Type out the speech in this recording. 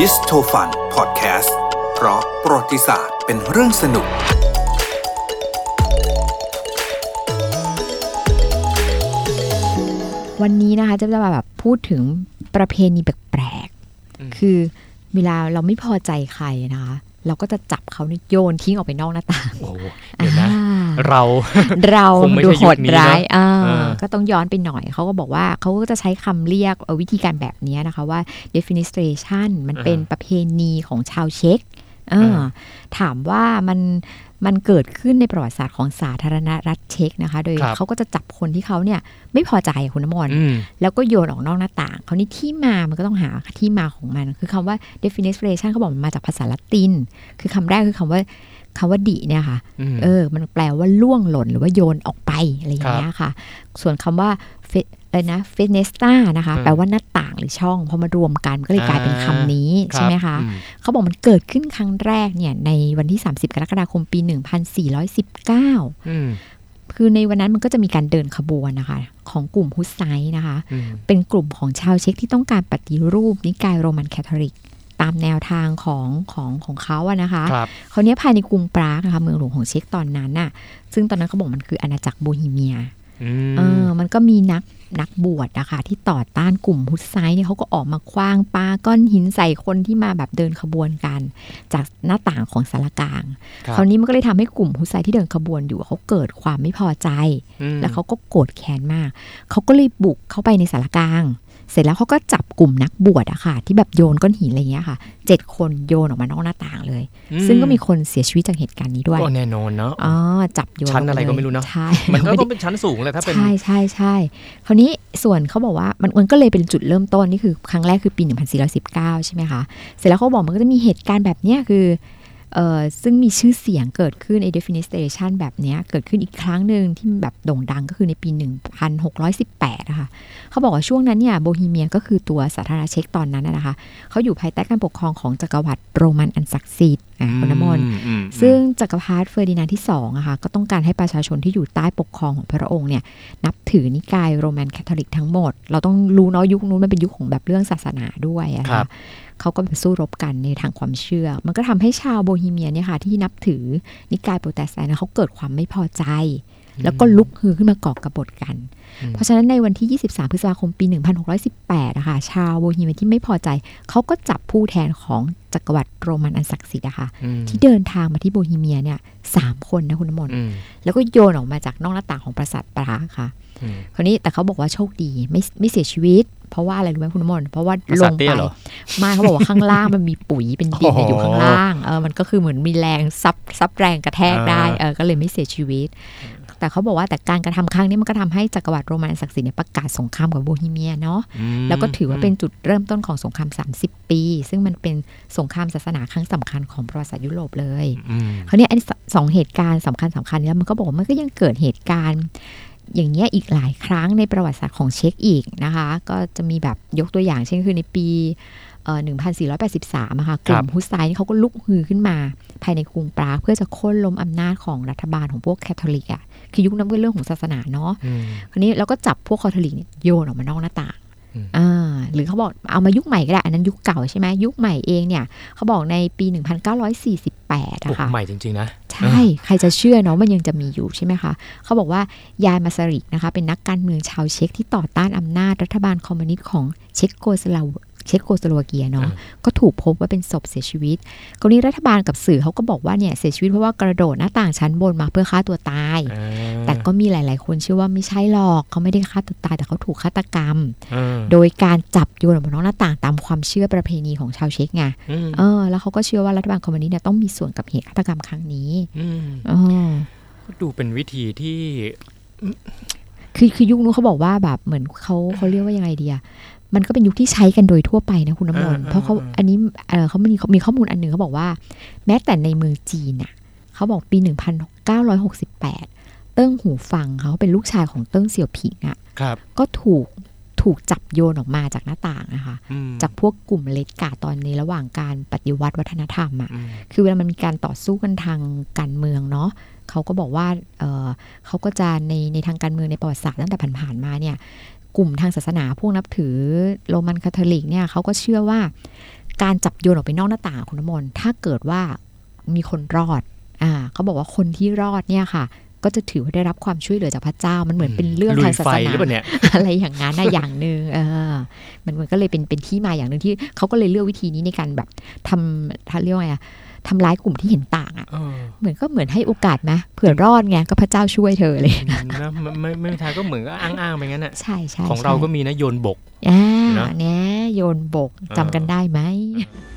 ดิสโทฟันพอดแคสต์เพราะประวัติศาสตร์เป็นเรื่องสนุก วันนี้นะคะจะจะมาแบบพูดถึงประเพณีแปลกอืมๆคือเวลาเราไม่พอใจใครนะคะ เราก็จะจับเขาเนี่ยโยนทิ้งออกไปนอกหน้าต่าง โอ้โหเดี๋ยวนะอ่า เราเราคงไม่ดูใช่โหยุดคนี้ร้ายเนอะอ่าเออก็ต้องย้อนไปหน่อย เขาก็บอกว่าเขาก็จะใช้คำเรียกเอ่อวิธีการแบบนี้นะคะว่า defenestration มันเป็นประเพณีของชาวเช็ก เอออ ถามว่ามันมันเกิดขึ้นในประวัติศาสตร์ของสาธารณรัฐเช็กนะคะ โดยครับเขาก็จะจับคนที่เขาเนี่ยไม่พอใจคุณน้ำมนต์อืมแล้วก็โยนออกนอกหน้าต่างคราวนี้ที่มามันก็ต้องหาที่มาของมัน คือคำว่า defenestration เขาบอกมันมาจากภาษาละติน คือคำแรกคือคำว่าคำว่าดิเนี่ยค่ะอืมเออ มันแปลว่าล่วงหล่นหรือว่าโยนออกไปอะไรอย่างเงี้ยค่ะ ส่วนคำว่า fe- อะไรนะ fenesta นะคะอืมแปลว่าหน้าต่างหรือช่องพอมารวมกันก็เลยกลายเป็นคำนี้รับใช่ไหมคะอืเขาบอกมันเกิดขึ้นครั้งแรกเนี่ยในวันที่ 30 กรกฎาคมปี 1419อืมคือในวันนั้นมันก็จะมีการเดินขบวนนะคะ ของกลุ่มฮุสไซน์นะคะอืมเป็นกลุ่มของชาวเช็กที่ต้องการปฏิรูปนิกายโรมันแคทอลิกตามแนวทางของของของเขาอะนะคะครับเขาวเนี้ยภายในกรุงปรากนะคะเมืองหลวงของเช็กตอนนั้นน่ะ ซึ่งตอนนั้นเขาบอกมันคืออาณาจักรโบฮีเมียอืมเออมันก็มีนัก นักบวชนะคะที่ต่อต้านกลุ่มฮุสไซน์เนี่ยเขาก็ออกมาคว้างปาก้อนหินใส่คนที่มาแบบเดินขบวนกัน จากหน้าต่างของสารกลาง ครับคราวนี้มันก็เลยทำให้กลุ่มฮุสไซน์ที่เดินขบวนอยู่เขาเกิดความไม่พอใจอืมแล้วเขาก็โกรธแค้นมากเขาก็เลยบุกเข้าไปในสารกลาง เสร็จแล้วเขาก็จับกลุ่มนักบวชอะค่ะ ที่แบบโยนก้อนหินอะไรเงี้ยค่ะเจ็ดคนโยนออกมานอกหน้าต่างเลยอืซึ่งก็มีคนเสียชีวิตจากเหตุการณ์นี้ด้วยก็แน่นอนเนาะอ๋อจับโยนชั้นอะไรลงปก็ไม่รู้เนอะใช่มันก็ไม่ต้ได้องเป็นชั้นสูงเลยถ้าเป็นใช่ใช่ใช่คราวนี้ส่วนเขาบอกว่ามันมันก็เลยเป็นจุดเริ่มต้นนี่คือครั้งแรกคือปี 1419 ใช่ไหมคะเสร็จแล้วเขาบอกมันก็จะมีเหตุการณ์แบบเนี้ยคือเอ่อ ซึ่งมีชื่อเสียงเกิดขึ้นไอ้ defenestration แบบเนี้ยเกิดขึ้นอีกครั้งหนึ่งที่แบบโด่งดังก็คือในปี 1618 นะคะ เขาบอกว่าช่วงนั้นเนี่ยโบฮีเมียก็คือตัวสาธารณรัฐเช็กตอนนั้นน่ะนะคะ เขาอยู่ภายใต้การปกครองของจักรวรรดิโรมันอันศักดิ์สิทธิ์อะคุณน้ำมนต์อือืมซึ่งจักรพรรดิเฟอร์ดินานด์ที่สองอะค่ะก็ต้องการให้ประชาชนที่อยู่ใต้ปกครองของพระองค์เนี่ยนับถือนิกายโรมันแคทอลิกทั้งหมด เราต้องรู้เนาะยุคนู้นมันเป็นยุคของแบบเรื่องศาสนาด้วยอะครัค่ะบ เขาก็ไปสู้รบกันในทางความเชื่อ มันก็ทำให้ชาวโบฮีเมียเนี่ยค่ะที่นับถือนิกายโปรเตสแตนต์เขาเกิดความไม่พอใจ แล้วก็ลุกฮือขึ้นมาก่อกบฏกันอืมเพราะฉะนั้นในวันที่ 23 พฤษภาคมปี 1618อะค่ะชาวโบฮีเมียที่ไม่พอใจ เขาก็จับผู้แทนของจักรวรรดิโรมันอันศักดิ์สิทธิ์อะค่ะอืมที่เดินทางมาที่โบฮีเมียเนี่ยสามคนนะคุณน้ำมนต์อืมแล้วก็โยนออกมาจากนอกหน้าต่างของปราสาทปรากค่ะอืมคราวนี้แต่เขาบอกว่าโชคดีไม่ไม่เสียชีวิต เพราะว่าอะไรรู้ไหมคุณน้ำมนต์เพราะว่าปราลสาทงเตี้ไปยเหรอไม่เขาบอกว่าข้างล่างมันมีปุ๋ยเป็นดินโอ้โหอยู่ข้างล่างเออมันก็คือเหมือนมีแรงซับซับแรงกระแทกได้อ่าเออก็เลยไม่เสียชีวิต แต่เขาบอกว่าแต่การกระทำครั้งนี้มันก็ทำให้จักรวรรดิโรมันศักดิ์สิทธิ์เนี่ยประกาศสงครามกับโบฮีเมียเนาะอืมแล้วก็ถือว่าเป็นจุดเริ่มต้นของสงคราม 30 ปี ซึ่งมันเป็นสงครามศาสนาครั้งสำคัญของประวัติศาสตร์ยุโรปเลยอืมคราวนี้ไอ้สสองเหตุการณ์สำคัญสำคัญนี้แล้วมันก็บอกว่ามันก็ยังเกิดเหตุการณ์ อย่างเงี้ยอีกหลายครั้งในประวัติศาสตร์ของเช็กอีกนะคะ ก็จะมีแบบยกตัวอย่างเช่นคือในปีเอ่อ1483อะค่ะกลุ่มฮุสไซน์เขาก็ลุกฮือขึ้นมา ภายในกรุงปรากเพื่อจะโค่นล้มอำนาจของรัฐบาลของพวกแคทอลิกอะคือยุคนั้นเป็นเรื่องของศาสนาเนาะอืมคราวนี้เราก็จับพวกคาทอลิกเนี่ยโยนออกมานอกหน้าต่างอืมอ่าหรือเขาบอกเอามายุคใหม่ก็ได้ อันนั้นยุคเก่าใช่ไหมยุคใหม่เองเนี่ยเขาบอกในปี 1948ปลุอะกค่ะ ยุคใหม่จริง ๆ นะ ใช่ ใครจะเชื่อเนาะมันยังจะมีอยู่ใช่ไหมคะเขาบอกว่ายานมาซาริกนะคะเป็นนักการเมืองชาวเช็กที่ต่อต้านอำนาจรัฐบาลคอมมิวนิสต์ของเช็กโกสลาวเช็กโกสโลวะเกียเนาะอ่าก็ถูกพบว่าเป็นศพเสียชีวิตกรณีรัฐบาลกับสื่อเขาก็บอกว่าเนี่ยเสียชีวิตเพราะว่ากระโดดหน้าต่างชั้นบนมาเพื่อฆ่าตัวตายอ่าแต่ ก็มีหลาย ๆ คนเชื่อว่าไม่ใช่หรอกเขาไม่ได้ฆ่าตัวตายแต่เขาถูกฆาตกรรมอ่าโดยการจับโยนออกมานอกหน้าต่างตามความเชื่อประเพณีของชาวเช็กไงอืมเออ แล้วเขาก็เชื่อว่ารัฐบาลคอมมิวนิสต์เนี่ยต้องมีส่วนกับเหตุฆาตกรรมครั้งนี้อืมเออก็ดูเป็นวิธีที่คือคือยุคนู้นเขาบอกว่าแบบเหมือนเขาเขาเรียกว่ายังไงดีอะมันก็เป็นยุคที่ใช้กันโดยทั่วไปนะคุณน้ำมนต์อ่าเพราะเขาอ่าอันนี้เออเขามีมีข้อมูลอันหนึ่งเขาบอกว่า แม้แต่ในเมืองจีนน่ะเขาบอกปี 1968เติ้งหูฟังเขาเป็นลูกชายของเติ้งเสี่ยวผิงอะครับก็ถูกถูกจับโยนออกมาจากหน้าต่างนะคะอืมจากพวกกลุ่มเลดกาตอนในระหว่างการปฏิวัติวัฒนธรรมอะอืมคือเวลามันมีการต่อสู้กันทางการเมืองเนาะเขาก็บอกว่าเออเขาก็จะในในทางการเมืองในประวัติศาสตร์ตั้งแต่ผ่านๆมาเนี่ยกลุ่มทางศาสนาพวกนับถือโรมันคาทอลิกเนี่ยเขาก็เชื่อว่าการจับโยนออกไปนอกหน้าต่างอะคุณน้ำมนต์ถ้าเกิดว่ามีคนรอดอ่าเขาบอกว่าคนที่รอดเนี่ยค่ะ ก็จะถือว่าได้รับความช่วยเหลือจากพระเจ้า มันเหมือนเป็นเรื่องลุทายงศาไฟสนาหรือเปล่าเนี่ยอะไรอย่างนั้นนะอย่างหนึ่งเออมันมันก็เลยเป็นเป็นที่มาอย่างหนึ่งที่เขาก็เลยเลือกวิธีนี้ในการแบบทำถ้าเรียกว่าไงอะทำร้ายกลุ่มที่เห็นต่างอะเออเหมือนก็เหมือนให้โอกาสไหมเผื่อรอดไงก็พระเจ้าช่วยเธอเลยนะไม่ไม่ไม่มีทางก็เหมือนก็อ้างๆไปงั้นอะใช่ใช่ของเราก็มีนะโยนบกอ่านะเนี่ยโยนบกเออจำกันได้ไหมเออ